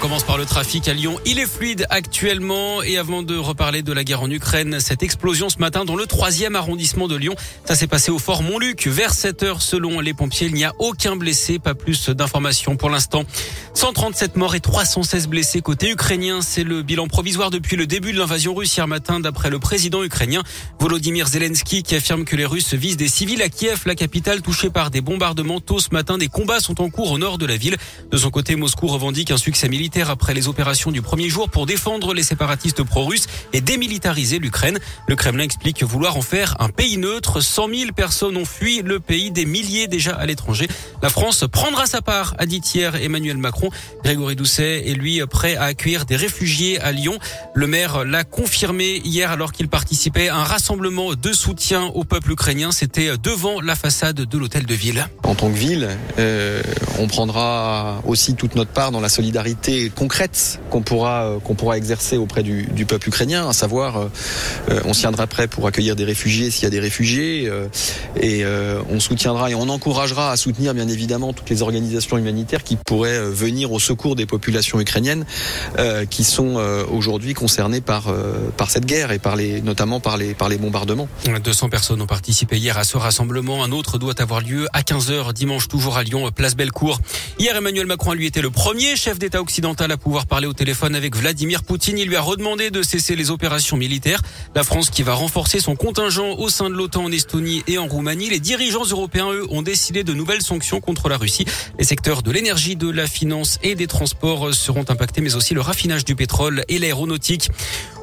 On commence par le trafic à Lyon. Il est fluide actuellement. Et avant de reparler de la guerre en Ukraine, cette explosion ce matin dans le troisième arrondissement de Lyon, ça s'est passé au fort Montluc vers 7 heures selon les pompiers. Il n'y a aucun blessé, pas plus d'informations pour l'instant. 137 morts et 316 blessés côté ukrainien. C'est le bilan provisoire depuis le début de l'invasion russe hier matin d'après le président ukrainien Volodymyr Zelensky qui affirme que les Russes visent des civils à Kiev, la capitale touchée par des bombardements. Tôt ce matin, des combats sont en cours au nord de la ville. De son côté, Moscou revendique un succès militaire après les opérations du premier jour pour défendre les séparatistes pro-russes et démilitariser l'Ukraine. Le Kremlin explique vouloir en faire un pays neutre. 100 000 personnes ont fui le pays, des milliers déjà à l'étranger. La France prendra sa part, a dit hier Emmanuel Macron. Grégory Doucet est lui prêt à accueillir des réfugiés à Lyon. Le maire l'a confirmé hier alors qu'il participait à un rassemblement de soutien au peuple ukrainien. C'était devant la façade de l'hôtel de ville. En tant que ville, euh, on prendra aussi toute notre part dans la solidarité concrètes qu'on pourra euh, qu'on pourra exercer auprès du, du, peuple ukrainien, à savoir euh, euh, on se tiendra prêt pour accueillir des réfugiés s'il y a des réfugiés et on soutiendra et on encouragera à soutenir bien évidemment toutes les organisations humanitaires qui pourraient venir au secours des populations ukrainiennes qui sont aujourd'hui concernées par par cette guerre et par les notamment par les par les bombardements. 200 personnes ont participé hier à ce rassemblement. Un autre doit avoir lieu à 15h dimanche toujours à Lyon, place Bellecour. Hier Emmanuel Macron lui était le premier chef d'État occidental occidental à pouvoir parler au téléphone avec Vladimir Poutine. Il lui a redemandé de cesser les opérations militaires. La France qui va renforcer son contingent au sein de l'OTAN en Estonie et en Roumanie. Les dirigeants européens, eux, ont décidé de nouvelles sanctions contre la Russie. Les secteurs de l'énergie, de la finance et des transports seront impactés, mais aussi le raffinage du pétrole et l'aéronautique.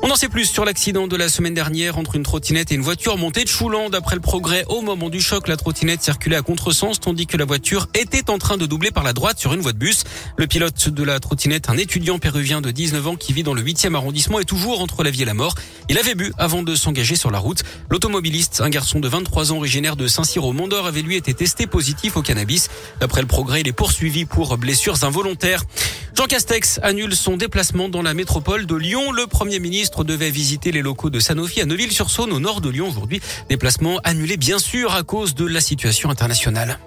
On en sait plus sur l'accident de la semaine dernière entre une trottinette et une voiture montée de Choulan. D'après le progrès, au moment du choc, la trottinette circulait à contresens tandis que la voiture était en train de doubler par la droite sur une voie de bus. Le pilote de la trottinette, un étudiant péruvien de 19 ans qui vit dans le 8e arrondissement, est toujours entre la vie et la mort. Il avait bu avant de s'engager sur la route. L'automobiliste, un garçon de 23 ans originaire de Saint-Cyr au Mont-d'Or, avait lui été testé positif au cannabis. D'après le progrès, il est poursuivi pour blessures involontaires. Jean Castex annule son déplacement dans la métropole de Lyon. Le Premier ministre devait visiter les locaux de Sanofi à Neuville-sur-Saône au nord de Lyon aujourd'hui. Déplacement annulé bien sûr à cause de la situation internationale.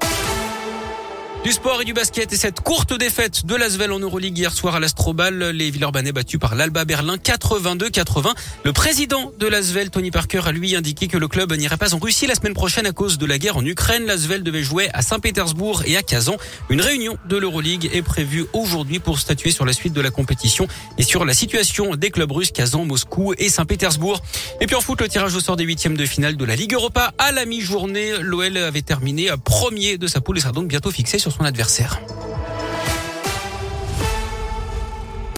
Du sport et du basket et cette courte défaite de l'Asvel en Euroleague hier soir à l'Astrobal. Les Villeurbanais battus par l'Alba Berlin 82-80. Le président de l'Asvel, Tony Parker, a lui indiqué que le club n'irait pas en Russie la semaine prochaine à cause de la guerre en Ukraine. L'Asvel devait jouer à Saint-Pétersbourg et à Kazan. Une réunion de l'Euroleague est prévue aujourd'hui pour statuer sur la suite de la compétition et sur la situation des clubs russes Kazan, Moscou et Saint-Pétersbourg. Et puis en foot, le tirage au sort des huitièmes de finale de la Ligue Europa à la mi-journée. L'OL avait terminé premier de sa poule et sera donc bientôt fixé son adversaire.